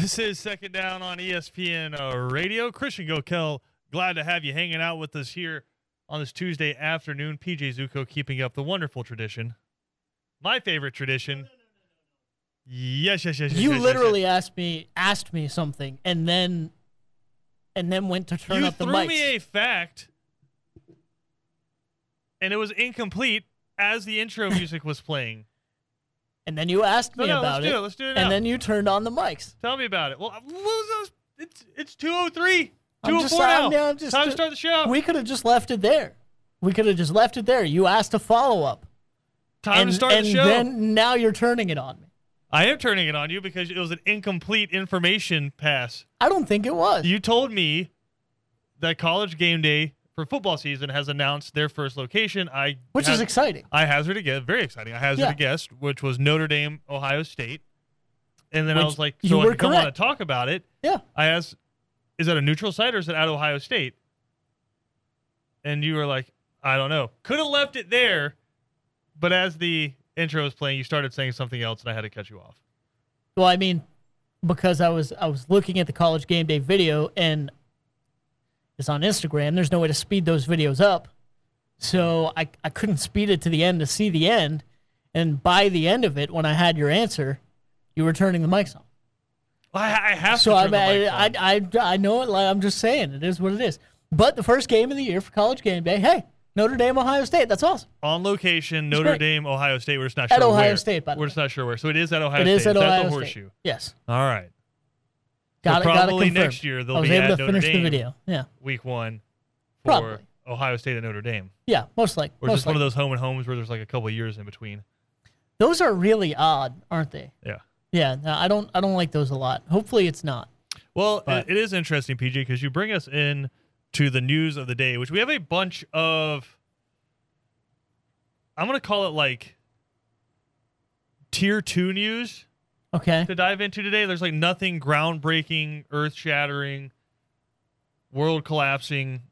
This is Second Down on ESPN uh, Radio. Christian Gokel, glad to have you hanging out with us here on this Tuesday afternoon. PJ Zuko keeping up the wonderful tradition. My favorite tradition. Yes, yes, yes. yes, You yes, literally yes. asked me asked me something and then and then went to turn you up the mic. threw mics. me a fact, and it was incomplete as the intro music was playing. And then you asked me no, about let's do it. it. Let's do it now. and then you turned on the mics. Tell me about it. Well, what was those? It's it's two oh three. Two oh just- now. I'm just- Time to start the show. We could have just left it there. We could have just left it there. You asked a follow up. Time and, to start the show. And then now you're turning it on me. I am turning it on you because it was an incomplete information pass. I don't think it was. You told me that College Game Day for football season has announced their first location. I which is exciting. I hazard a guess, very exciting. I hazard Yeah. a guess, which was Notre Dame, Ohio State, and then I was like, so I were can come on correct. to talk about it. Yeah. I asked, is that a neutral site or is it at Ohio State? And you were like, I don't know. Could have left it there, but as the intro was playing, you started saying something else, and I had to cut you off. Well, I mean, because I was I was looking at the college game day video and it's on Instagram. There's no way to speed those videos up, so I I couldn't speed it to the end to see the end. And by the end of it, when I had your answer, you were turning the mics on. I, I have So to I the I, I. I I know it. Like I'm just saying, it is what it is. But the first game of the year for college game day, hey, Notre Dame, Ohio State. That's awesome. on location, Notre great. Dame, Ohio State. We're just not sure At Ohio where. State, by the We're way. just not sure where. So it is at Ohio It State. is at It's Ohio the State. horseshoe. Yes, All right. Got So it. Got it probably next year they'll I was be able at to Notre finish Dame. the video. Yeah, Week one for Probably. Ohio State and Notre Dame. yeah, most like Or most just one of those home and homes where there's like a couple of years in between. Those are really odd, aren't they? Yeah. Yeah, no, I don't I don't like those a lot. Hopefully it's not. Well, But- it, it is interesting, PJ, because you bring us in to the news of the day, which we have a bunch of. I'm going to call it like tier two news Okay. to dive into today. There's like nothing groundbreaking, earth shattering, world collapsing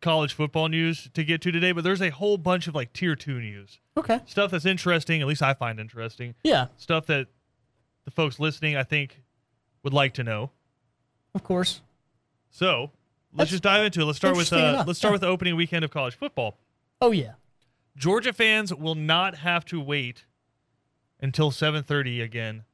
college football news to get to today, but there's a whole bunch of like tier two news. Okay. Stuff that's interesting, at least I find interesting. Yeah, Stuff that the folks listening, I think, would like to know. of course. So let's That's just dive into it. Let's start with uh, enough, let's start yeah. with the opening weekend of college football. Oh yeah. Georgia fans will not have to wait until 7:30 again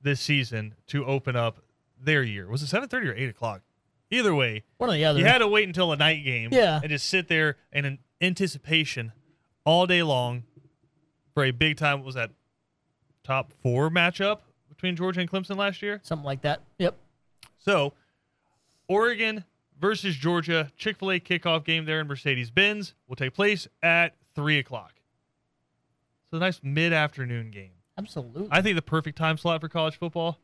this season to open up their year. Was it 7:30 or 8 o'clock? Either way, One or the other. you had to wait until a night game Yeah. and just sit there in an anticipation all day long for a big time. What was that top four matchup between Georgia and Clemson last year? Something like that. Yep. So, Oregon versus Georgia Chick fil A kickoff game there in Mercedes Benz will take place at 3 o'clock. So, a nice mid afternoon game. Absolutely. I think the perfect time slot for college football.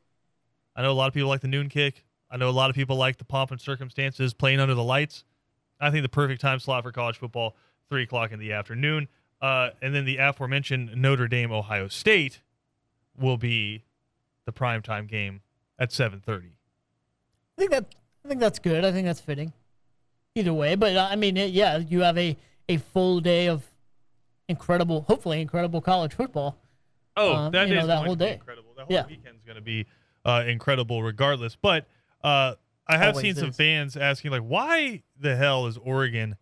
I know a lot of people like the noon kick. I know a lot of people like the pomp and circumstances playing under the lights. I think the perfect time slot for college football, 3 o'clock in the afternoon. Uh, and then the aforementioned Notre Dame Ohio State will be the primetime game at 7:30. I think that I think that's good. I think that's fitting. Either way, but uh, I mean, it, yeah, you have a a full day of incredible, hopefully incredible college football. Oh, um, that you know, is that whole day. incredible. That whole Yeah. weekend's going to be uh, incredible, regardless. But uh, I have Always seen some fans asking, like, why the hell is Oregon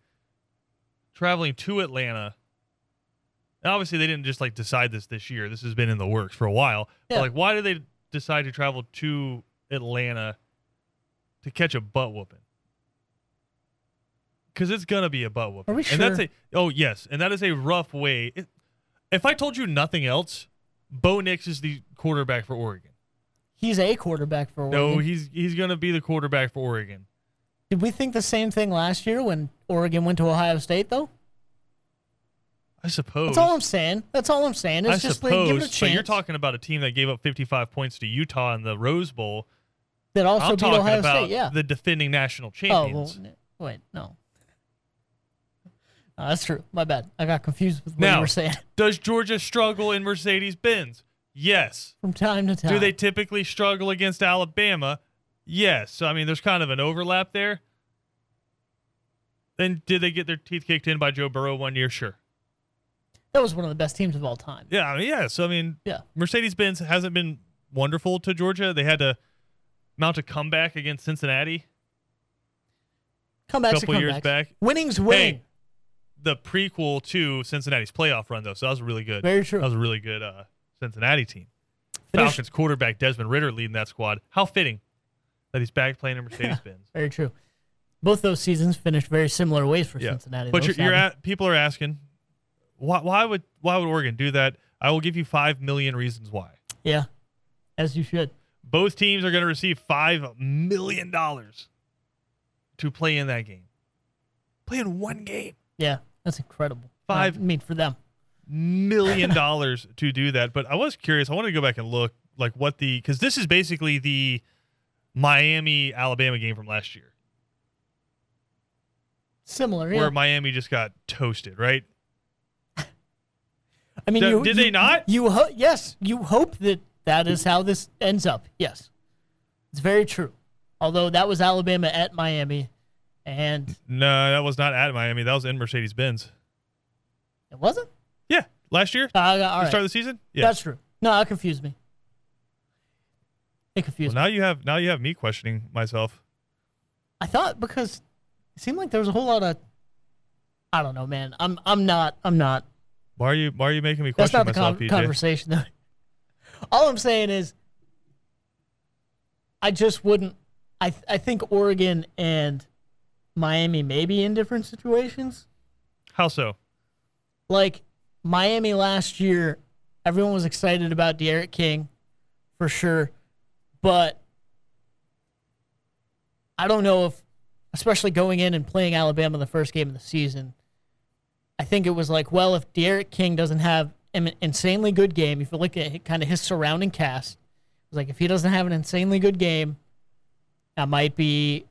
traveling to Atlanta? And obviously, they didn't just like decide this this year. This has been in the works for a while. Yeah. But like, why did they decide to travel to Atlanta to catch a butt whooping? Because it's gonna be a butt whooping. Are we And that's sure? a oh yes, and that is a rough way. It, if I told you nothing else, Bo Nix is the quarterback for Oregon. He's a quarterback for Oregon. No, he's he's gonna be the quarterback for Oregon. Did we think the same thing last year when Oregon went to Ohio State though? I suppose. That's all I'm saying. That's all I'm saying. It's I just suppose. like give it a but you're talking about a team that gave up 55 points to Utah in the Rose Bowl. that also I'm beat Ohio State. Yeah. the defending national oh champions. well, wait, no. No, that's true. My bad. I got confused with what Now- you were saying. Does Georgia struggle in Mercedes Benz? Yes. From time to time. Do they typically struggle against Alabama? Yes. So I mean, there's kind of an overlap there. Then did they get their teeth kicked in by Joe Burrow one year? Sure. That was one of the best teams of all time. Yeah. I mean, yeah. So I mean, Yeah. Mercedes Benz hasn't been wonderful to Georgia. They had to mount a comeback against Cincinnati Comebacks couple are years back. Winning's winning. Hey, the prequel to Cincinnati's playoff run, though. So that was really good. Very true. That was a really good uh, Cincinnati team. Finish- Falcons quarterback Desmond Ridder leading that squad. How fitting that he's back playing in Mercedes Benz. Very true. Both those seasons finished very similar ways for Cincinnati. But you're, you're at, people are asking, why, why would why would Oregon do that? I will give you five million reasons why. yeah, as you should. Both teams are going to receive five million dollars to play in that game. Play in one game. Yeah, that's incredible. Five- I mean, for them. million dollars to do that. But I was curious. I wanted to go back and look like what the because this is basically the Miami Alabama game from last year, Similar. Yeah. where Miami just got toasted, right? I mean, Did- you, did you- they not? You ho- yes, you hope that that is how this ends up. Yes, it's very true. Although that was Alabama at Miami, and No, that was not at Miami. That was in Mercedes Benz. it wasn't. Yeah, last year, Uh, all the start of the season. Yeah. that's true. No, that confused me. It confused well, me. now you have now you have me questioning myself. I thought because it seemed like there was a whole lot of. I don't know, man. I'm I'm not I'm not Why are you Why are you making me That's question not the con- conversation. though. All I'm saying is, I just wouldn't. I th- I think Oregon and Miami may be in different situations. How so? Like Miami last year, everyone was excited about D'Eriq King, for sure, but I don't know if, especially going in and playing Alabama the first game of the season. I think it was like, well, if D'Eriq King doesn't have an insanely good game, if you look at kind of his surrounding cast, it was like if he doesn't have an insanely good game, that might be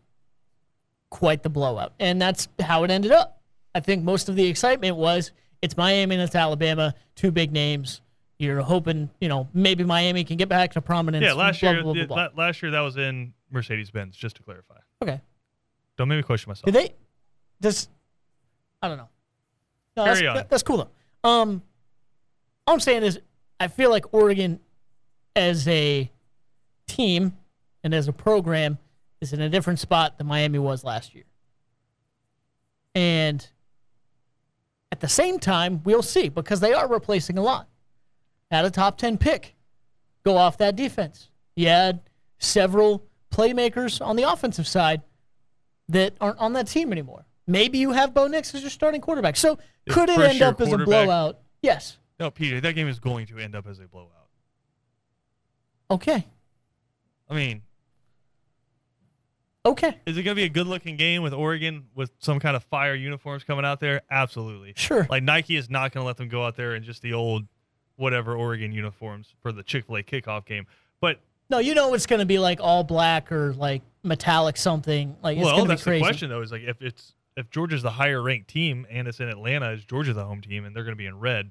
quite the blowout. And that's how it ended up. I think most of the excitement was it's Miami and it's Alabama, two big names. You're hoping, you know, maybe Miami can get back to prominence. Yeah, last blah, year blah, blah, the- blah, blah. last year that was in Mercedes Benz. Just to clarify, Okay. don't make me question myself. Did they? Does I don't know. No, that's, Carry on. that- that's cool though. Um, all I'm saying is, I feel like Oregon, as a team and as a program, is in a different spot than Miami was last year. And at the same time, we'll see because they are replacing a lot. Had a top ten pick, go off that defense. You had several playmakers on the offensive side that aren't on that team anymore. Maybe you have Bo Nix as your starting quarterback. So Is could it end up as a blowout? Yes. No, PJ, that game is going to end up as a blowout. Okay. I mean, Okay. is it going to be a good looking game with Oregon with some kind of fire uniforms coming out there? Absolutely. Sure. Like Nike is not going to let them go out there in just the old whatever Oregon uniforms for the Chick fil A kickoff game. But, No, you know it's going to be like all black or like metallic something. Like it's well, going to be that's the question, though, is like if it's. If Georgia's the higher ranked team and it's in Atlanta, is Georgia the home team and they're going to be in red?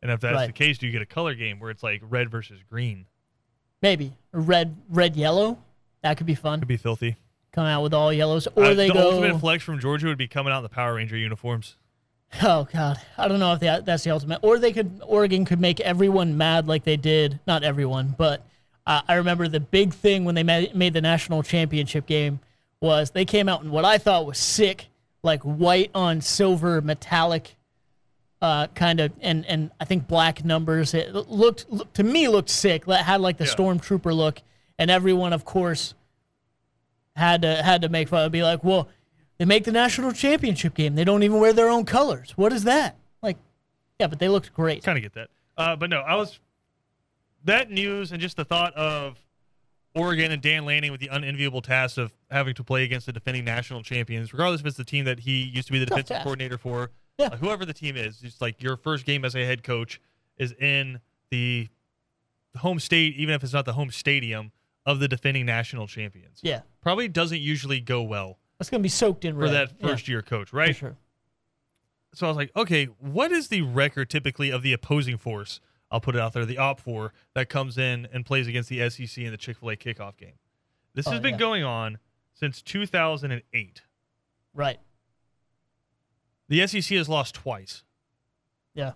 And if that's Right. the case, do you get a color game where it's like red versus green? Maybe red, red, yellow. That could be fun. Could be filthy. Come out with all yellows, or Uh, they the go. ultimate flex from Georgia would be coming out in the Power Ranger uniforms. Oh God, I don't know if that that's the ultimate. Or they could Oregon could make everyone mad like they did. Not everyone, but uh, I remember the big thing when they made, made the national championship game was they came out in what I thought was sick, like white on silver metallic, uh, kind of, and and I think black numbers. It looked to me looked sick. It had like the Yeah. stormtrooper look, and everyone, of course, had to had to make fun. Be like, well, they make the national championship game. They don't even wear their own colors. What is that? Like, yeah, but they looked great. Kind of get that. Uh, but no, I was that news and just the thought of Oregon and Dan Lanning with the unenviable task of having to play against the defending national champions, regardless if it's the team that he used to be the Tough defensive task. coordinator for, Yeah. uh, whoever the team is. Just like your first game as a head coach is in the home state, even if it's not the home stadium of the defending national champions. Yeah, Probably doesn't usually go well that's gonna be soaked in for red. that Yeah, first year coach, for right? sure. so I was like, okay, what is the record typically of the opposing force? I'll put it out there, the op four that comes in and plays against the SEC in the Chick Fil A kickoff game. This Oh, has been yeah. going on since 2008. Right. The SEC has lost twice. Yeah.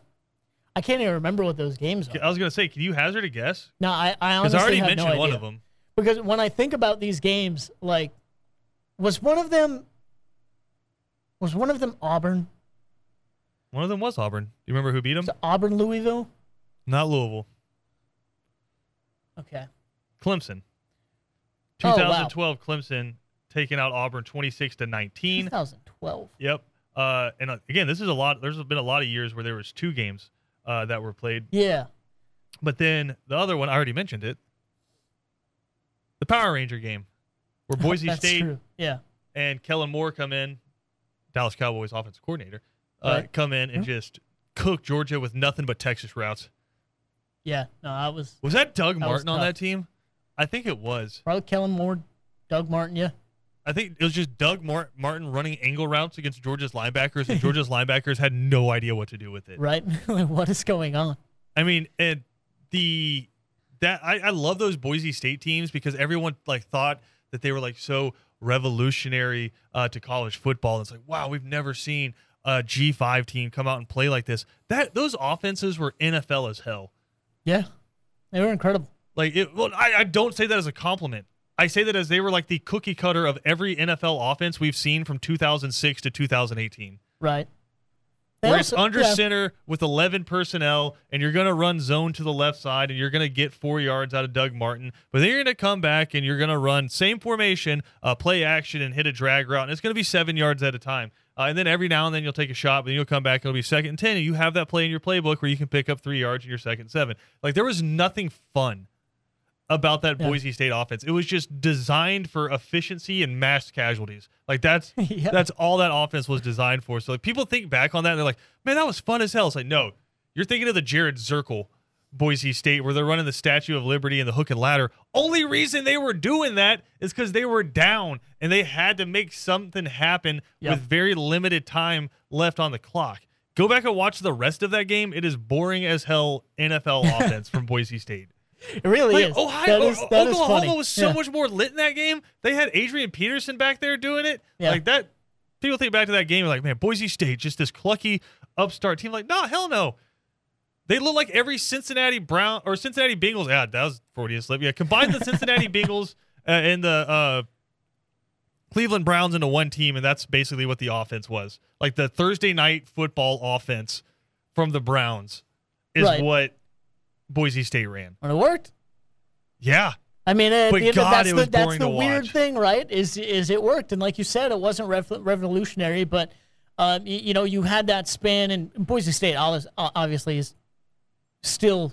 I can't even remember what those games are. I was gonna say, can you hazard a guess? No, I, I Because honestly I already mentioned no one of them. Because when I think about these games, like, was one of them, was one of them Auburn? One of them was Auburn. Do you remember who beat them? Auburn Louisville? Not Louisville. Okay. Clemson. Oh, wow. 2012 Clemson taking out Auburn 26 to 19. 2012. Yep. Uh, and uh, again, this is a lot. There's been a lot of years where there was two games uh, that were played, Yeah. but then the other one I already mentioned it, the Power Ranger game, where Boise State true. Yeah. and Kellen Moore come in, Dallas Cowboys offensive coordinator, uh, Right. come in and Mhm. just cook Georgia with nothing but Texas routes. Yeah. No, I was Was that Doug That Martin on that team? I think it was. probably Kellen Moore, Doug Martin. Yeah. I think it was just Doug Mar- Martin running angle routes against Georgia's linebackers, and Georgia's linebackers had no idea what to do with it. Right. What is going on? I mean, and the that I, I love those Boise State teams because everyone like thought that they were like so revolutionary uh, to college football. And it's like, wow, we've never seen a G five team come out and play like this. That those offenses were NFL as hell. Yeah. They were incredible. Like, it, well, I, I don't say that as a compliment. I say that as they were like the cookie cutter of every NFL offense we've seen from 2006 to 2018. Right. Where it's under yeah. center with 11 personnel, and you're going to run zone to the left side, and you're going to get four yards out of Doug Martin. But then you're going to come back and you're going to run same formation, uh, play action, and hit a drag route, and it's going to be seven yards at a time. Uh, and then every now and then you'll take a shot, but then you'll come back and it'll be second and 10, and you have that play in your playbook where you can pick up three yards in your second seven. Like there was nothing fun about that Yeah. Boise State offense. It was just designed for efficiency and mass casualties. Like that's Yeah. that's all that offense was designed for. So like people think back on that and they're like, man, that was fun as hell. It's like, no, you're thinking of the Jared Zirkle Boise State where they're running the Statue of Liberty and the hook and ladder. Only reason they were doing that is because they were down and they had to make something happen with very limited time left on the clock. Go back and watch the rest of that game. It is boring as hell NFL offense from Boise State. It really Like is. Ohio, that is, that Oklahoma was so Yeah. much more lit in that game. They had Adrian Peterson back there doing it. Yeah. Like that. People think back to that game, like, man, Boise State, just this clucky upstart team. Like, no, hell no. They look like every Cincinnati Brown or Cincinnati Bengals. Yeah, that was Freudian slip. Yeah, combine the Cincinnati Bengals uh, and the uh, Cleveland Browns into one team, and that's basically what the offense was. Like the Thursday night football offense from the Browns is Right. what Boise State ran. And it worked. Yeah. I mean, at But the end, God, that's it the that's boring the to weird watch. thing, right? Is is it worked? And like you said, it wasn't rev- revolutionary, but um, you, you know, you had that span, and Boise State obviously is still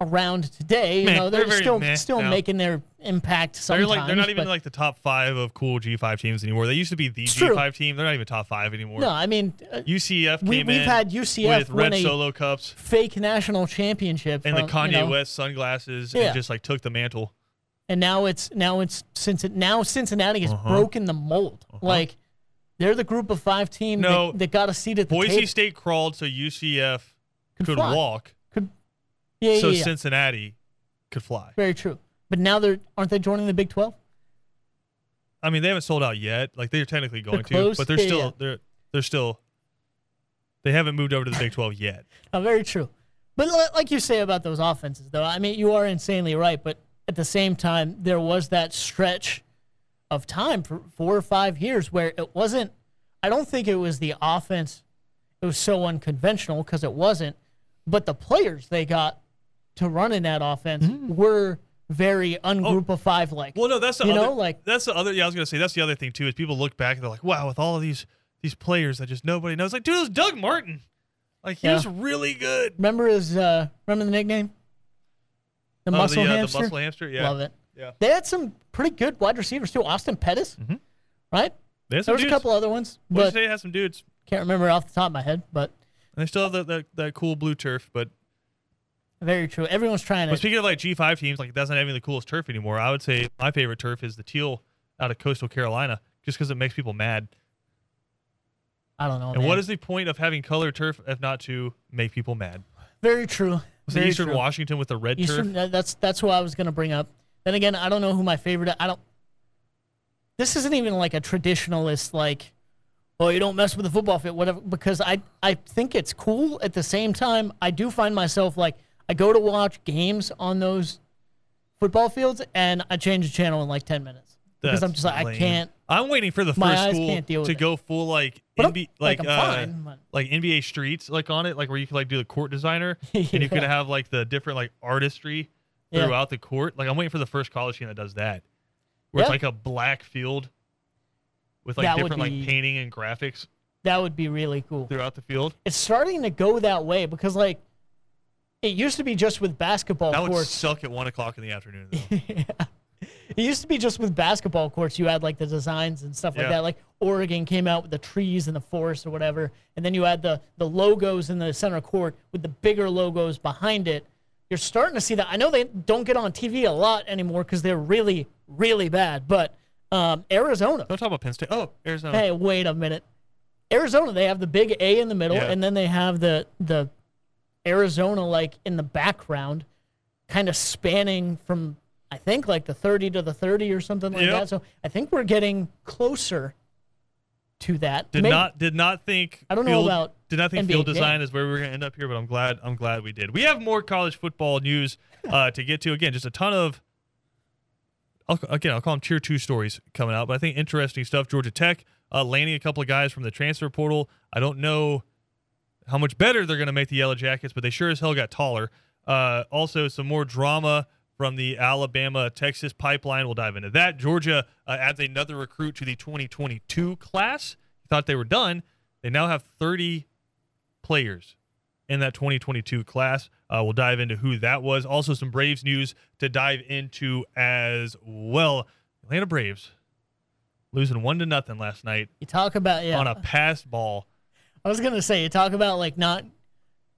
around today. You know, They're they're, still still now. making their impact. They're Sometimes, like they're not even like the top five of cool G five teams anymore. They used to be the It's G true. five team. They're not even top five anymore. no. I mean, uh, UCF we, in had UCF with red solo cups fake national championship and the Kanye you know, West sunglasses Yeah. and just like took the mantle. and now it's now it's since it now Cincinnati has Uh-huh. broken the mold. Like they're the group of five team No, that, that got a seat at the Boise. State crawled so UCF Could could, walk, yeah, so yeah, yeah. Cincinnati could fly. very true. But now they're aren't they joining the Big Twelve? I mean, they haven't sold out yet. Like they're technically going to, close. but they're Yeah, still yeah. they're they're still they haven't moved over to the Big Twelve yet. Oh, very true. But li- like you say about those offenses, though, I mean, you are insanely right. But at the same time, there was that stretch of time for four or five years where it wasn't. I don't think it was the offense. It was so unconventional because it wasn't. But the players they got to run in that offense were very ungroup of five like. Well, no, that's the You other, know, like- that's the other. Yeah, I was gonna say that's the other thing too is people look back and they're like, wow, with all of these these players that just nobody knows. Like, dude, it was Doug Martin. Like he Yeah. was really good. remember his uh, remember the nickname? The Oh, muscle the, uh, hamster. the muscle hamster. Yeah, Love it. Yeah. They had some pretty good wide receivers too. Austin Pettis, right? They had some There was a couple other ones, Boise but State has some dudes, can't remember off the top of my head. But and they still have that, that, that cool blue turf. But, very true. Everyone's trying but to. speaking of like G five teams, like it doesn't have the coolest turf anymore. I would say my favorite turf is the teal out of Coastal Carolina, just because it makes people mad. I don't know. and man. what is the point of having colored turf if not to make people mad? very true? Was it Eastern true. Washington with the red Eastern. turf? That's that's what I was gonna bring up. Then again, I don't know who my favorite. I don't. This isn't even like a traditionalist like oh, you don't mess with the football field, whatever. Because I I think it's cool. At the same time, I do find myself like I go to watch games on those football fields, and I change the channel in like ten minutes because I'm just like I can't. I'm waiting for the My first eyes school can't deal with to it. go full like But I'm- NB, like, like I'm uh, fine, but- like NBA streets like on it, like where you could like do the court designer and you could Yeah. have like the different like artistry Yeah. throughout the court. Like I'm waiting for the first college team that does that, where it's Yeah. like a black field with like That would different like painting and graphics That would be really cool. throughout the field. It's starting to go that way because like it used to be just with basketball That would courts. suck at one o'clock in the afternoon. Though. It used to be just with basketball courts. You had like the designs and stuff like Yeah. that. Like Oregon came out with the trees and the forest or whatever, and then you had the the logos in the center court with the bigger logos behind it. You're starting to see that. I know they don't get on TV a lot anymore because they're really really bad. But um, Arizona, Don't talk about Penn State. Oh, Arizona. hey, wait a minute. Arizona, they have the big A in the middle, Yeah. and then they have the the Arizona like in the background, kind of spanning from I think like the 30 to the 30 or something like Yep. that. So I think we're getting closer to that. Did Maybe- not did not think I don't know field, about did not think NBA field design game. is where we were going to end up here, but I'm glad I'm glad we did. We have more college football news uh, to get to. Again, just a ton of I'll, again I'll call them tier two stories coming out, but I think interesting stuff. Georgia Tech uh, landing a couple of guys from the transfer portal. I don't know how much better they're going to make the Yellow Jackets, but they sure as hell got taller. Uh, also, some more drama from the Alabama Texas pipeline. We'll dive into that. Georgia uh, adds another recruit to the 2022 class. Thought they were done. They now have 30 players in that 2022 class. Uh, we'll dive into who that was. Also, some Braves news to dive into as well. Atlanta Braves losing one to nothing last night you talk about yeah. on a pass ball. I was gonna say you talk about like not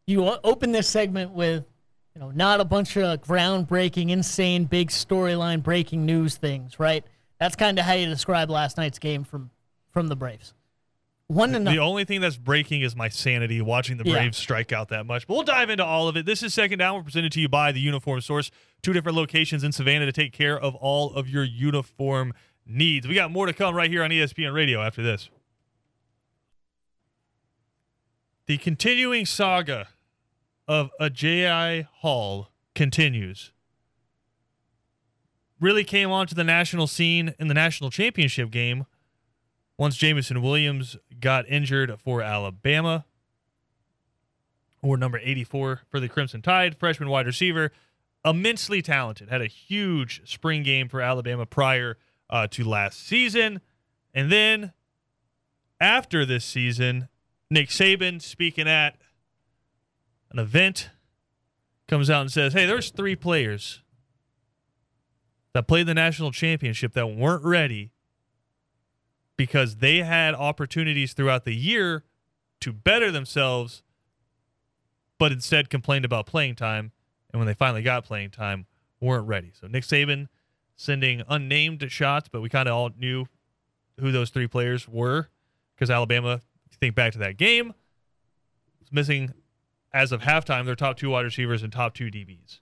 you open this segment with you know not a bunch of groundbreaking, insane, big storyline breaking news things, right? That's kind of how you describe last night's game from from the Braves. One to The only thing that's breaking is my sanity watching the Yeah. Braves strike out that much. But we'll dive into all of it. This is Second Down. We're presented to you by the Uniform Source. Two different locations in Savannah to take care of all of your uniform needs. We got more to come right here on ESPN Radio after this. The continuing saga of Agiye Hall continues. Really came onto the national scene in the national championship game once Jameson Williams got injured for Alabama, or number 84 for the Crimson Tide, freshman wide receiver, immensely talented, had a huge spring game for Alabama prior uh, to last season. And then after this season, Nick Saban speaking at an event comes out and says, Hey, there's three players that played the national championship that weren't ready because they had opportunities throughout the year to better themselves, but instead complained about playing time. And when they finally got playing time, weren't ready. So Nick Saban sending unnamed shots, but we kind of all knew who those three players were because Alabama, think back to that game, was missing as of halftime their top two wide receivers and top two DBs.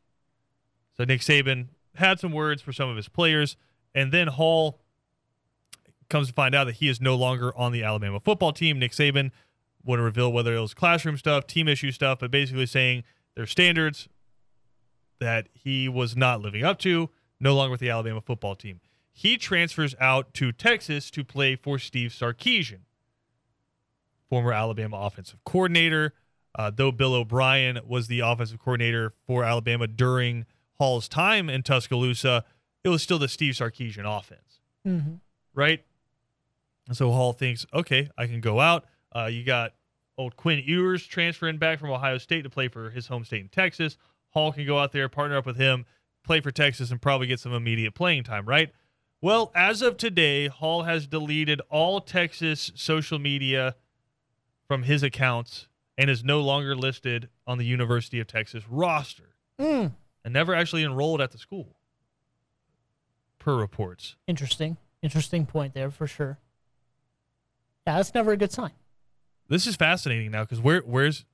So Nick Saban had some words for some of his players, and then Hall comes to find out that he is no longer on the Alabama football team. Nick Saban wouldn't reveal whether it was classroom stuff, team issue stuff, but basically saying their standards that he was not living up to, no longer with the Alabama football team. He transfers out to Texas to play for Steve Sarkisian, former Alabama offensive coordinator. Uh, though Bill O'Brien was the offensive coordinator for Alabama during Hall's time in Tuscaloosa, it was still the Steve Sarkisian offense Mhm. right? And so Hall thinks, okay, I can go out. Uh, you got old Quinn Ewers transferring back from Ohio State to play for his home state in Texas. Hall can go out there, partner up with him, play for Texas, and probably get some immediate playing time, right? Well, as of today, Hall has deleted all Texas social media from his accounts and is no longer listed on the University of Texas roster Mm, and never actually enrolled at the school, per reports. interesting. Interesting point there for sure. Yeah, that's never a good sign. This is fascinating now because where where's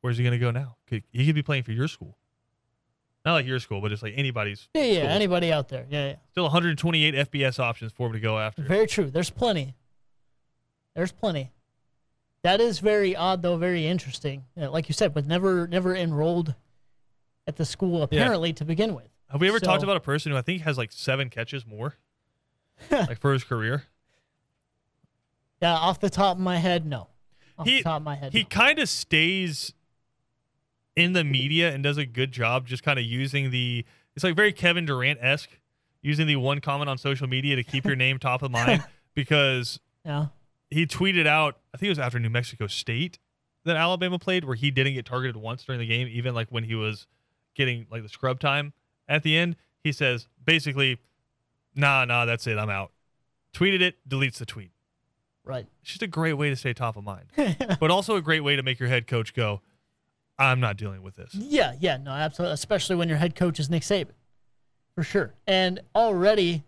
where's he gonna go now? Could, he could be playing for your school, not like your school, but just like anybody's. Yeah, yeah. school. Anybody out there? Yeah, yeah. Still 128 FBS options for him to go after. Very true. There's plenty. There's plenty. That is very odd, though, very interesting. Uh, Like you said, but never never enrolled at the school apparently to begin with. Have we ever talked about a person who I think has like seven catches more, like for his career? Yeah, off the top of my head, no. Off He- the top of my head, He no. kind of stays in the media and does a good job, just kind of using the. It's like very Kevin Durant esque, using the one comment on social media to keep your name top of mind because yeah. He tweeted out, I think it was after New Mexico State that Alabama played, where he didn't get targeted once during the game, even like when he was getting like the scrub time at the end. He says basically, nah, nah, that's it, I'm out. Tweeted it, deletes the tweet. Right. It's just a great way to stay top of mind, but also a great way to make your head coach go, I'm not dealing with this. Yeah, yeah, no, absolutely. Especially when your head coach is Nick Saban, for sure. And already,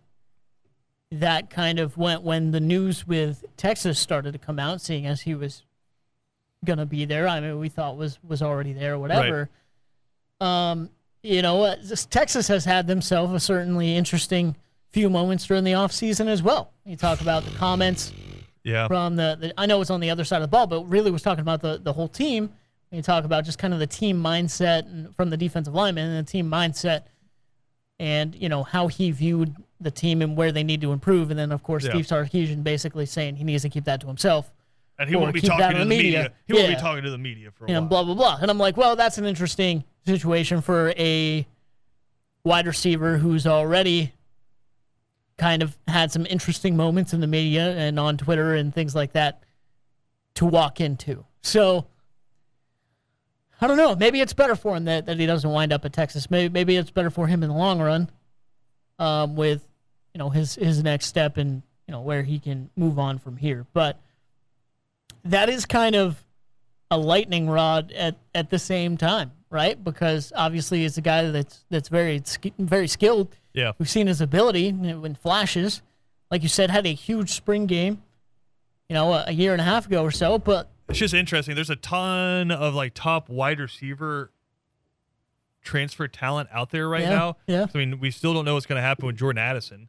that kind of went when the news with Texas started to come out, seeing as he was gonna be there. I mean, we thought was was already there, whatever. Um, you know, uh, Texas has had themselves a certainly interesting few moments during the offseason as well. You talk about the comments Yeah. from the, the I know it's on the other side of the ball, but really was talking about the, the whole team. When you talk about just kind of the team mindset and from the defensive lineman and the team mindset and, you know, how he viewed the team and where they need to improve. And then of course Yeah. Steve Sarkisian basically saying he needs to keep that to himself. And he won't be talking to the media. media. He won't be talking to the media for a and while. blah blah blah. And I'm like, well, that's an interesting situation for a wide receiver who's already kind of had some interesting moments in the media and on Twitter and things like that to walk into. So I don't know. Maybe it's better for him that, that he doesn't wind up at Texas. Maybe maybe it's better for him in the long run, um, with you know his his next step and you know where he can move on from here. But that is kind of a lightning rod at, at the same time, right? Because obviously it's a guy that's that's very very skilled. yeah. We've seen his ability when flashes. Like you said, had a huge spring game, you know, a, a year and a half ago or so. But It's just interesting. There's a ton of like top wide receiver transfer talent out there right Yeah, now. yeah. I mean, we still don't know what's going to happen with Jordan Addison.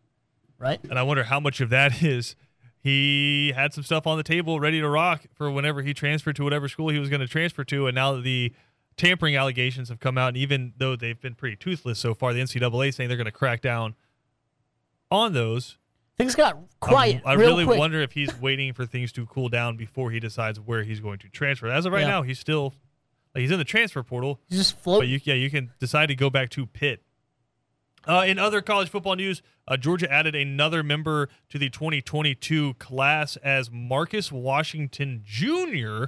Right, And I wonder how much of that is he had some stuff on the table ready to rock for whenever he transferred to whatever school he was going to transfer to. And now that the tampering allegations have come out, and even though they've been pretty toothless so far, the NCAA saying they're going to crack down on those. things got quiet I real really quick. wonder if he's waiting for things to cool down before he decides where he's going to transfer. As of right Yeah. now, he's still like he's in the transfer portal, He's just but floating. you yeah you can decide to go back to Pitt. Uh, in other college football news, uh, Georgia added another member to the 2022 class as Marcus Washington Jr.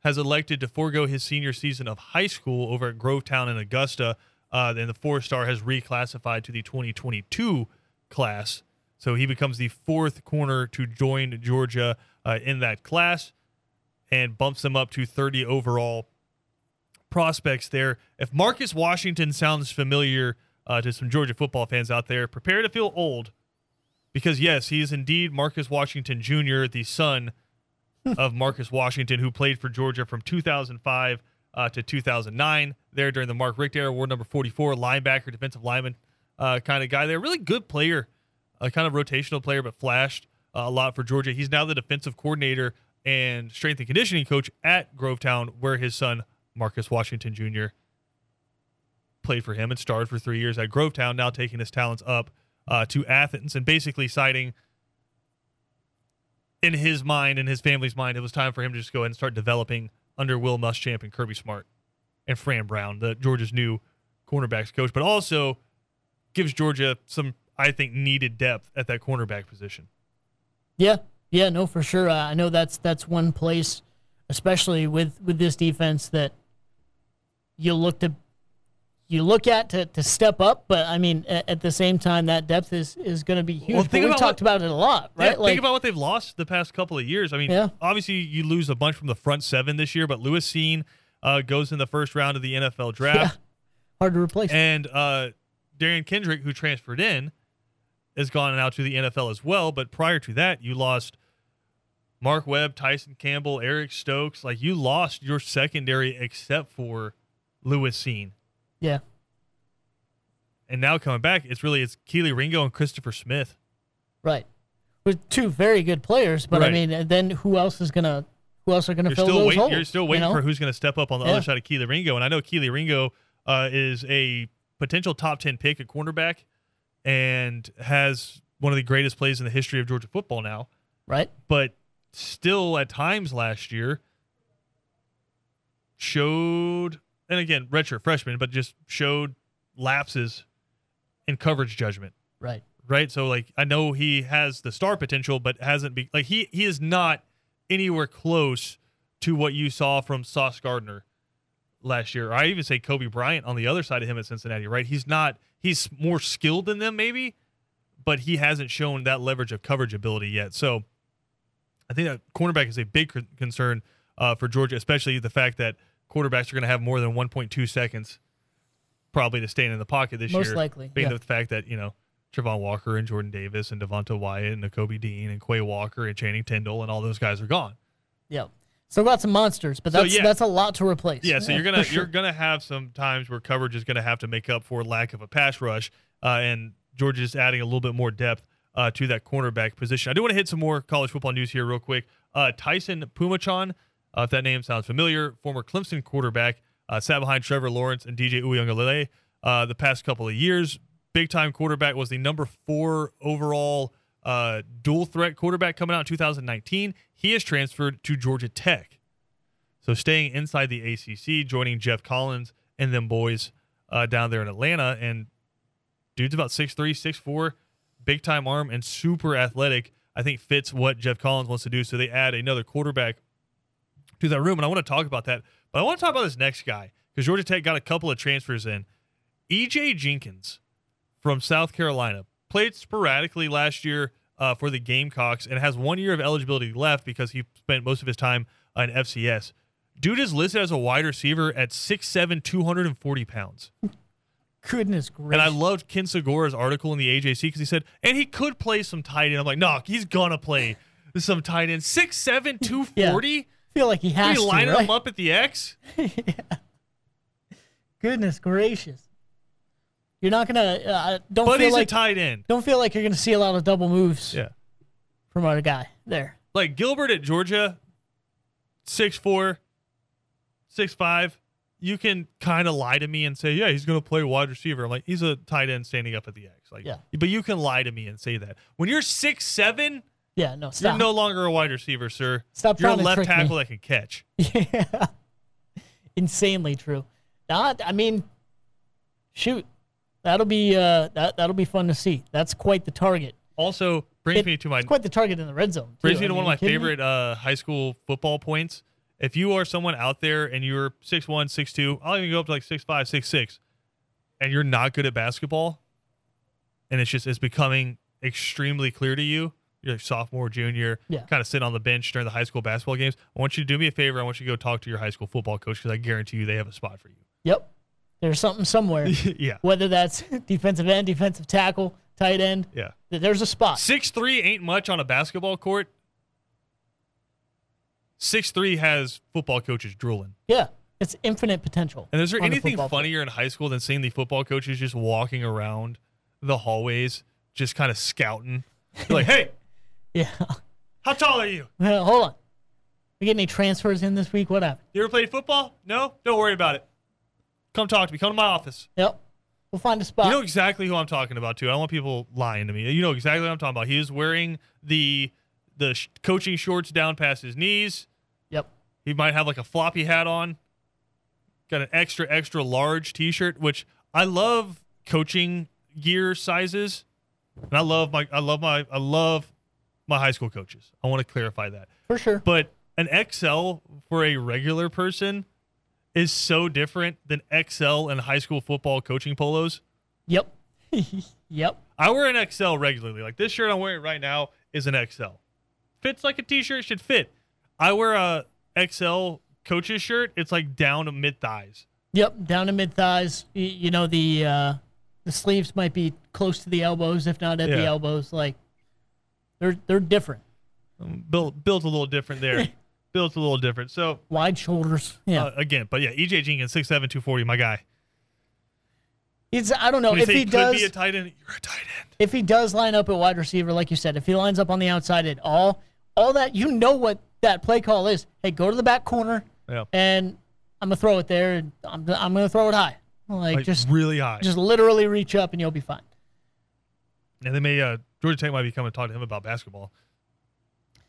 has elected to forego his senior season of high school over at Grovetown in Augusta. Uh, and the four star has reclassified to the 2022 class. So he becomes the fourth corner to join Georgia uh, in that class and bumps them up to 30 overall prospects there. If Marcus Washington sounds familiar uh, to some Georgia football fans out there, prepare to feel old because, yes, he is indeed Marcus Washington Jr., the son of Marcus Washington, who played for Georgia from 2005 uh, to 2009. There during the Mark Richt era, award number 44, linebacker, defensive lineman uh, kind of guy there. Really good player, a kind of rotational player, but flashed uh, a lot for Georgia. He's now the defensive coordinator and strength and conditioning coach at Grovetown, where his son, Marcus Washington Jr., played for him and starred for three years at Grovetown, now taking his talents up uh, to Athens and basically citing in his mind and his family's mind, it was time for him to just go ahead and start developing under Will Muschamp and Kirby Smart and Fran Brown, the Georgia's new cornerbacks coach, but also gives Georgia some, I think, needed depth at that cornerback position. Yeah, yeah, no, for sure. Uh, I know that's that's one place, especially with with this defense, that you look to you look at to, to step up. But I mean, at, at the same time, that depth is is going to be huge. Well, But think we've about talked what- about it a lot, right? Yeah, think about what they've lost the past couple of years. I mean, Yeah. obviously you lose a bunch from the front seven this year, but Lewis Cine uh, goes in the first round of the NFL yeah, draft. hard to replace. And uh, Derion Kendrick, who transferred in, has gone out to the NFL as well. But prior to that, you lost Mark Webb, Tyson Campbell, Eric Stokes. Like you lost your secondary except for Lewis Cine. yeah, And now coming back, it's really it's Kelee Ringo and Christopher Smith. right, with two very good players. But I mean, then who else is gonna who else are gonna You're fill still those waiting. holes? You're still you waiting know? for who's going to step up on the Yeah. other side of Kelee Ringo, and I know Kelee Ringo uh, is a potential top ten pick at cornerback, and has one of the greatest plays in the history of Georgia football now. right. But still, at times last year, showed, and again, redshirt freshman, but just showed lapses in coverage judgment. Right. right? So like I know he has the star potential, but hasn't be like he he is not anywhere close to what you saw from Sauce Gardner last year. Or I even say Coby Bryant on the other side of him at Cincinnati, right? He's not he's more skilled than them maybe, but he hasn't shown that leverage of coverage ability yet. So I think that cornerback is a big concern uh, for Georgia, especially the fact that quarterbacks are going to have more than 1.2 seconds probably to stand in the pocket this Most year. Most likely, being yeah. the fact that you know Travon Walker and Jordan Davis and Devonte Wyatt and Nakobe Dean and Quay Walker and Channing Tindall and all those guys are gone. Yeah. Still got some monsters, but So, that's yeah. that's a lot to replace. Yeah, so you're gonna sure. you're gonna have some times where coverage is gonna have to make up for lack of a pass rush, uh, and Georgia's adding a little bit more depth uh, to that cornerback position. I do want to hit some more college football news here real quick. Uh, Taisun Phommachanh, uh, if that name sounds familiar, former Clemson quarterback, uh, sat behind Trevor Lawrence and DJ Uiagalelei uh, the past couple of years. Big time quarterback was the number four overall uh, dual threat quarterback coming out in 2019. He has transferred to Georgia Tech. So staying inside the ACC, joining Geoff Collins and them boys uh, down there in Atlanta. And dude's about 6'3", 6'4", big time arm and super athletic. I think fits what Geoff Collins wants to do. So they add another quarterback to that room. And I want to talk about that. But I want to talk about this next guy because Georgia Tech got a couple of transfers in. EJ Jenkins from South Carolina played sporadically last year uh, for the Gamecocks and has one year of eligibility left because he spent most of his time on FCS. Dude is listed as a wide receiver at 6'7", 240 pounds. Goodness gracious. And I loved Ken Sugiura's article in the AJC because he said, and he could play some tight end. I'm like, no, he's gonna play some tight end. 6'7", 240? feel like he has to. lining right? him up at the X? yeah. Goodness gracious. You're not gonna. Uh, don't But feel he's like a tight end. don't feel like you're gonna see a lot of double moves Yeah. from our guy there. like Gilbert at Georgia, 6'4", 6'5", you can kind of lie to me and say, yeah, he's going to play wide receiver. I'm like, he's a tight end standing up at the X. Like, Yeah. But you can lie to me and say that. When you're 6'7", Yeah, no, you're no longer a wide receiver, sir. Stop You're a trying to left trick me. tackle that can catch. yeah, insanely true. Not, I mean, shoot, that'll be uh, that that'll be fun to see. That's quite the target. Also, brings It- me to my It's quite the target in the red zone. too. brings me I to mean, one of my kidding me? favorite uh, high school football points. If you are someone out there and you're 6'1", 6'2", I'll even go up to like 6'5", 6'6", and you're not good at basketball, and it's just it's becoming extremely clear to you, you're sophomore, junior, Yeah. kind of sitting on the bench during the high school basketball games. I want you to do me a favor. I want you to go talk to your high school football coach because I guarantee you they have a spot for you. Yep, there's something somewhere. yeah, Whether that's defensive end, defensive tackle, tight end, yeah. there's a spot. Six three ain't much on a basketball court. Six three has football coaches drooling. Yeah, it's infinite potential. And is there the anything field. funnier in high school than seeing the football coaches just walking around the hallways, just kind of scouting? They're like, hey, Yeah. how tall are you? Well, hold on. We get any transfers in this week? What happened? You ever played football? No? Don't worry about it. Come talk to me. Come to my office. Yep. We'll find a spot. You know exactly who I'm talking about, too. I don't want people lying to me. You know exactly what I'm talking about. He is wearing the the sh- coaching shorts down past his knees. yep. He might have like a floppy hat on. Got an extra, extra large t shirt, which I love coaching gear sizes. And I love my I love my I love my high school coaches. I want to clarify that. For sure. But an XL for a regular person is so different than XL in high school football coaching polos. Yep. yep. I wear an XL regularly. Like this shirt I'm wearing right now is an XL. Fits like a t-shirt should fit. I wear a XL coach's shirt. It's like down to mid thighs. Yep. Down to mid thighs. You, you know the uh, the sleeves might be close to the elbows, if not at the elbows. Like they're they're different. Um, built built a little different there. built a little different. So Wide shoulders. Yeah. uh, again, but yeah, EJ Jenkins, 6'7", 240, my guy. He's I don't know if he he could does. be a tight end, you're a tight end. if he does line up at wide receiver, like you said, if he lines up on the outside at all, all that you know what that play call is. Hey, go to the back corner, Yeah. and I'm gonna throw it there, and I'm I'm gonna throw it high, like, Like just really high. just literally reach up, and you'll be fine. and they may uh, Georgia Tech might be coming to talk to him about basketball.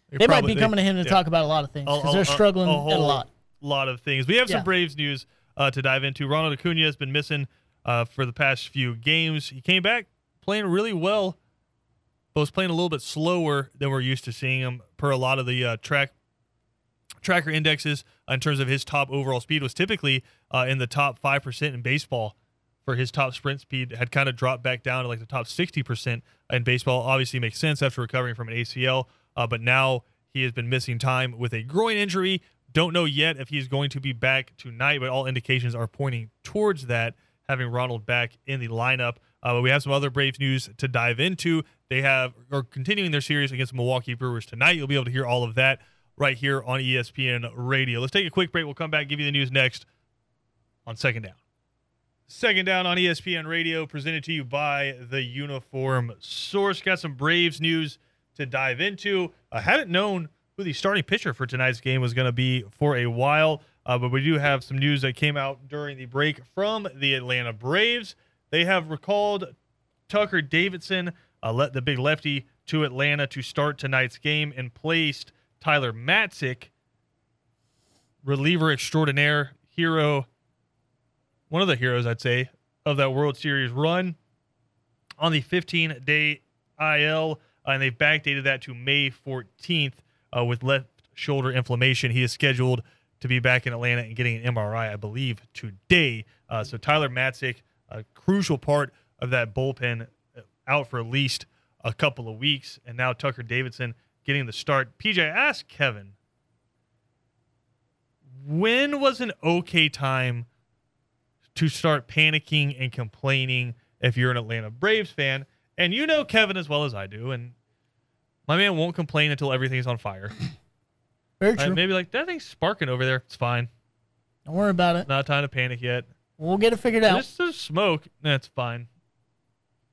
They might probably- be coming to him to yeah. talk about a lot of things because they're struggling a a whole lot. lot of things. We have some Braves news uh, to dive into. Ronald Acuna has been missing uh, for the past few games. He came back playing really well, but was playing a little bit slower than we're used to seeing him. Per a lot of the uh, track tracker indexes, uh, in terms of his top overall speed, was typically uh, in the top five percent in baseball. For his top sprint speed, had kind of dropped back down to like the top sixty percent in baseball. Obviously, makes sense after recovering from an ACL, uh, but now he has been missing time with a groin injury. Don't know yet if he's going to be back tonight, but all indications are pointing towards that, having Ronald back in the lineup. Uh, but we have some other Braves news to dive into. They have are continuing their series against the Milwaukee Brewers tonight. You'll be able to hear all of that right here on ESPN Radio. Let's take a quick break. We'll come back, give you the news next on Second Down. Second Down on ESPN Radio, presented to you by the Uniform Source. Got some Braves news to dive into. I hadn't known who the starting pitcher for tonight's game was going to be for a while, uh, but we do have some news that came out during the break from the Atlanta Braves. They have recalled Tucker Davidson, uh, let the big lefty, to Atlanta to start tonight's game and placed Tyler Matzek, reliever extraordinaire, hero, one of the heroes, I'd say, of that World Series run on the 15 day IL, uh, and they've backdated that to May 14th uh, with left shoulder inflammation. He is scheduled to be back in Atlanta and getting an MRI, I believe, today. Uh, so Tyler Matzek, a crucial part of that bullpen, uh, out for at least a couple of weeks, and now Tucker Davidson getting the start. PJ, ask Kevin, when was an okay time to start panicking and complaining if you're an Atlanta Braves fan? And you know Kevin as well as I do, and my man won't complain until everything's on fire. Very Right? true. Maybe like that thing's sparking over there. It's fine. Don't worry about it. Not time to panic yet. We'll get it figured out. This is smoke. That's fine.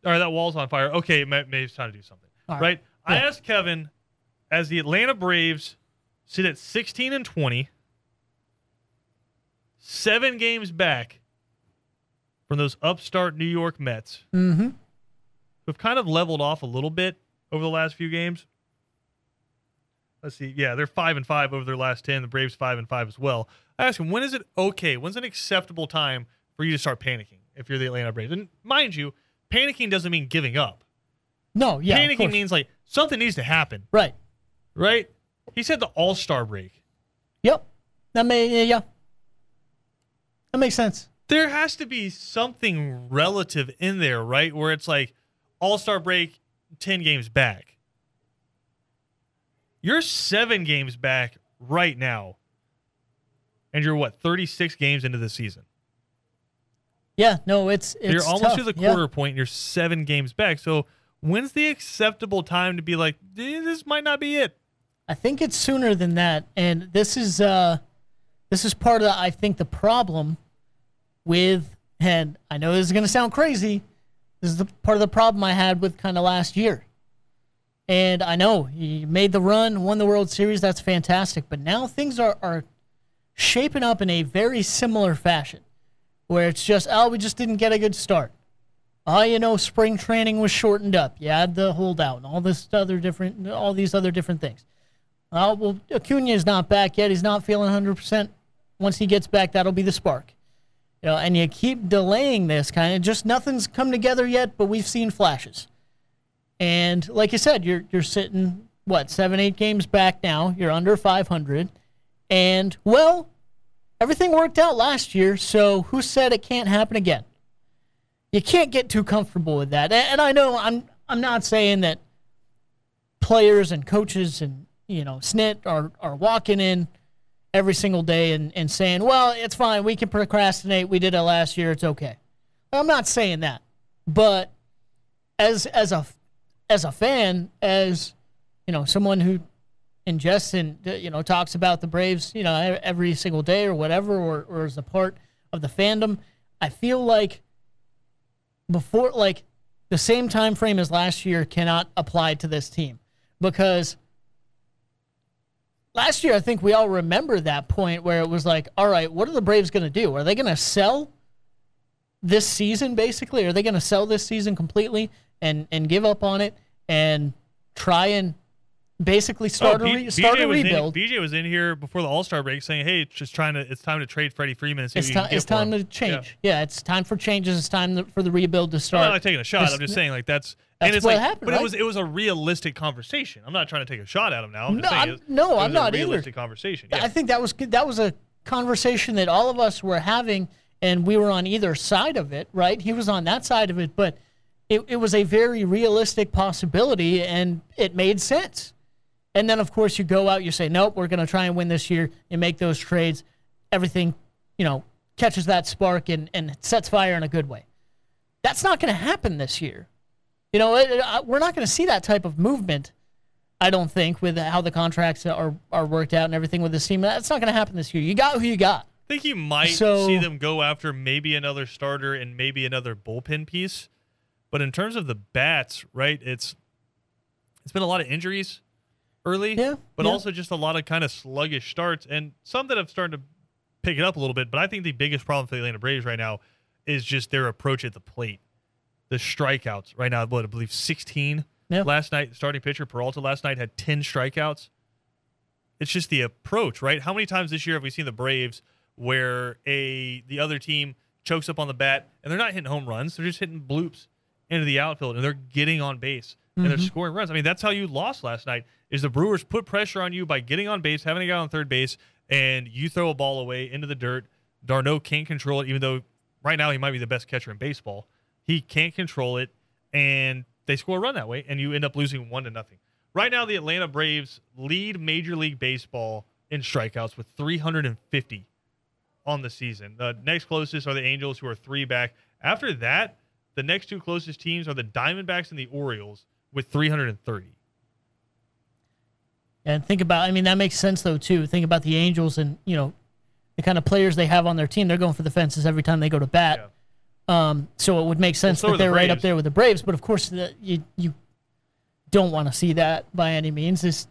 All right, that wall's on fire. Okay, it may- maybe it's time to do something. All right. right. I Yeah. asked Kevin, as the Atlanta Braves sit at 16 and 20, seven games back from those upstart New York Mets, Mm-hmm. who've kind of leveled off a little bit over the last few games. Let's see. Yeah, they're five and five over their last ten. The Braves five and five as well. I ask him, when is it okay? When's an acceptable time for you to start panicking if you're the Atlanta Braves? And mind you, panicking doesn't mean giving up. No, yeah. panicking means like something needs to happen, right. right? He said the All Star break. Yep. That may yeah. That makes sense. There has to be something relative in there, right? Where it's like All Star break, ten games back. You're seven games back right now, and you're what thirty six games into the season. Yeah, no, it's it's you're almost tough. to the Yeah. quarter point. And you're seven games back. So when's the acceptable time to be like, "Eh, this might not be it? I think it's sooner than that, and this is uh, this is part of I think the problem with, and I know this is going to sound crazy. This is the part of the problem I had with kind of last year. And I know you made the run, won the World Series. That's fantastic. But now things are are shaping up in a very similar fashion, where it's just oh, we just didn't get a good start. Oh, you know, spring training was shortened up. You had the holdout and all this other different, all these other different things. Oh, well, Acuna is not back yet. He's not feeling 100%. Once he gets back, that'll be the spark. You know, and you keep delaying this kind of just nothing's come together yet, but we've seen flashes. And like you said, you're you're sitting what seven, eight games back now. You're under 500, and well, everything worked out last year. So who said it can't happen again? You can't get too comfortable with that. And I know I'm I'm not saying that players and coaches and you know snit are are walking in every single day and, and saying well it's fine. We can procrastinate. We did it last year. It's okay. I'm not saying that. But as as a as a fan as you know someone who ingests and you know talks about the braves you know every single day or whatever or, or is a part of the fandom i feel like before like the same time frame as last year cannot apply to this team. Because last year I think we all remember that point where it was like, all right, what are the Braves going to do? Are they going to sell this season basically? Are they going to sell this season completely and and give up on it and try and basically oh, start Oh, a re- start BJ a was in- rebuild? BJ was in here before the All Star break saying, "Hey, it's just trying to. It's time to trade Freddie Freeman it's time. It's time him." to change. Yeah. it's time for changes. It's time for the rebuild to start. I'm not taking a shot. This- I'm just saying, like that's, That's and it's what like, happened, but it was it was a realistic conversation. I'm not trying to take a shot at him now. I'm No, I'm- no, I'm was not a either. realistic conversation. I think that was. That was a conversation that all of us were having, and we were on either side of it. Right? He was on that side of it, but it, it was a very realistic possibility, and it made sense. And then, of course, you go out, you say, "Nope, we're going to try and win this year," and make those trades. Everything, you know, catches that spark and and sets fire in a good way. That's not going to happen this year. You know, it, it- we're not going to see that type of movement. I don't think with how the contracts are are worked out and everything with this team. That's not going to happen this year. You got who you got. I think you might So- see them go after maybe another starter and maybe another bullpen piece. But in terms of the bats, right? It's it's been a lot of injuries early, Yeah, but yeah. also just a lot of kind of sluggish starts and some that have started to pick it up a little bit. But I think the biggest problem for the Atlanta Braves right now is just their approach at the plate. The strikeouts right now, what I believe 16 Yeah. last night. Starting pitcher Peralta last night had 10 strikeouts. It's just the approach, right? How many times this year have we seen the Braves where a the other team chokes up on the bat and they're not hitting home runs, they're just hitting bloops into the outfield and they're getting on base and they're mm-hmm. scoring runs. I mean, that's how you lost last night. Is the Brewers put pressure on you by getting on base, having a guy on third base, and you throw a ball away into the dirt. d'Arnaud can't control it, even though right now he might be the best catcher in baseball. He can't control it, and they score a run that way, and you end up losing one to nothing. Right now, the Atlanta Braves lead Major League Baseball in strikeouts with 350 on the season. The next closest are the Angels, who are three back. After that, the next two closest teams are the Diamondbacks and the Orioles with 330. And think about, I mean, that makes sense though too. Think about the Angels and you know the kind of players they have on their team. They're going for the fences every time they go to bat. Um, so it would make sense so that they're right up there with the Braves. But of course, the, you you don't want to see that by any means. Is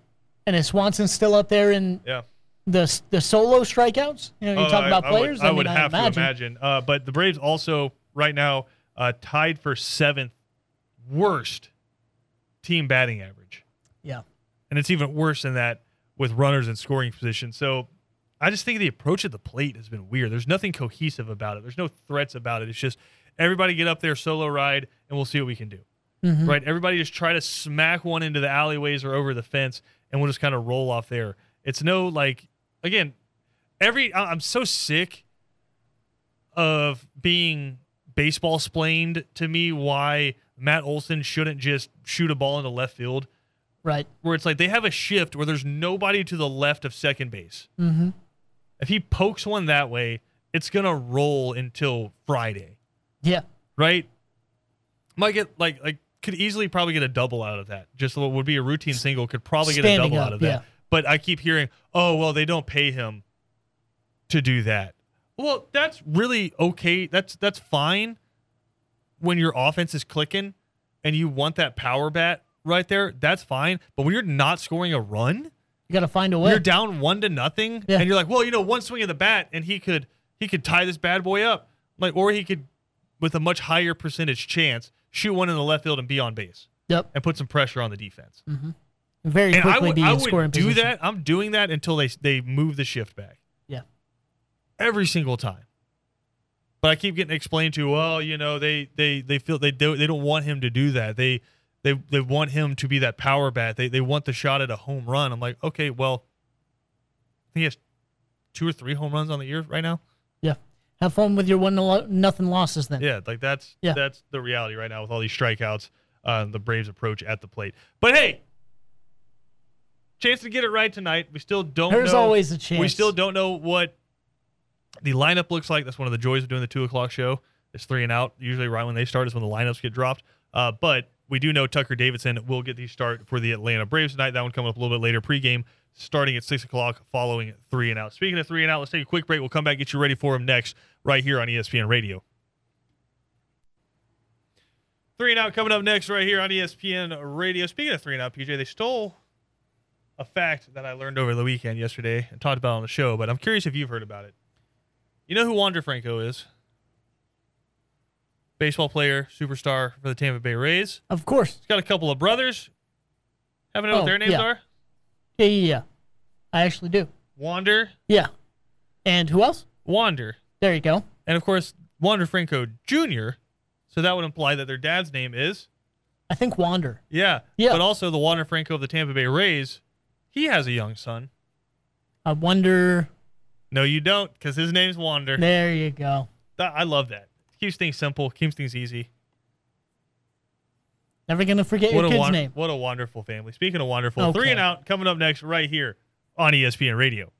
and is Swanson still up there in Yeah. the the solo strikeouts? You know, you Oh, talk I- about I would- players. I would, mean, I have imagine. to imagine. Uh, but the Braves also right now uh, tied for seventh worst team batting average, Yeah. and it's even worse than that with runners in scoring position. So I just think the approach at the plate has been weird. There's nothing cohesive about it. There's no threats about it. It's just everybody get up there solo ride, and we'll see what we can do. Mm-hmm. Right? Everybody just try to smack one into the alleyways or over the fence, and we'll just kind of roll off there. It's no like again, every I'm so sick of being baseball splained to me why Matt Olson shouldn't just shoot a ball into left field Right. where it's like they have a shift where there's nobody to the left of second base. Mm-hmm. If he pokes one that way, it's gonna roll until Friday, Yeah. right? Might get like like could easily probably get a double out of that. Just what would be a routine single could probably get a double up, out of that. yeah. But I keep hearing, oh well, they don't pay him to do that. Well, that's really okay. That's that's fine when your offense is clicking and you want that power bat right there. That's fine. But when you're not scoring a run, You got to find a way. you're down one to nothing, Yeah. and you're like, well, you know, one swing of the bat, and he could he could tie this bad boy up, like, or he could, with a much higher percentage chance, shoot one in the left field and be on base Yep. and put some pressure on the defense. Mm-hmm. Very And I quickly would, be I would do position. that. I'm doing that until they they move the shift back Yeah. every single time. But I keep getting explained to, well, you know, they they they feel they do they don't want him to do that. They they they want him to be that power bat. They they want the shot at a home run. I'm like, okay, well, he has two or three home runs on the year right now. Yeah. Have fun with your one lo- nothing losses then. Yeah, like that's Yeah. that's the reality right now with all these strikeouts, uh, the Braves approach at the plate. But hey, chance to get it right tonight. We still don't. There's know, always a chance. We still don't know what the lineup looks like. That's one of the joys of doing the two o'clock show. It's three and out. Usually, right when they start is when the lineups get dropped. Uh, but we do know Tucker Davidson will get the start for the Atlanta Braves tonight. That one coming up a little bit later. Pregame starting at six o'clock, following three and out. Speaking of three and out, let's take a quick break. We'll come back, and get you ready for him next, right here on ESPN Radio. Three and out coming up next right here on ESPN Radio. Speaking of three and out, PJ, they stole a fact that I learned over the weekend yesterday and talked about on the show, but I'm curious if you've heard about it. You know who Wander Franco is? Baseball player, superstar for the Tampa Bay Rays. Of course. He's got a couple of brothers. Haven't know Oh, what their names yeah. are? Yeah, yeah, yeah. I actually do. Wander, Yeah. And who else? Wander, There you go. and of course Wander Franco Jr. So that would imply that their dad's name is I think Wander. yeah, Yeah. But also the Wander Franco of the Tampa Bay Rays, he has a young son. I wonder. No, you don't, because his name's Wander. There you go. I love that. Keeps things simple, keeps things easy. Never gonna forget What your a kid's won- name. what a wonderful family. Speaking of wonderful, Okay. three and out coming up next right here on ESPN Radio.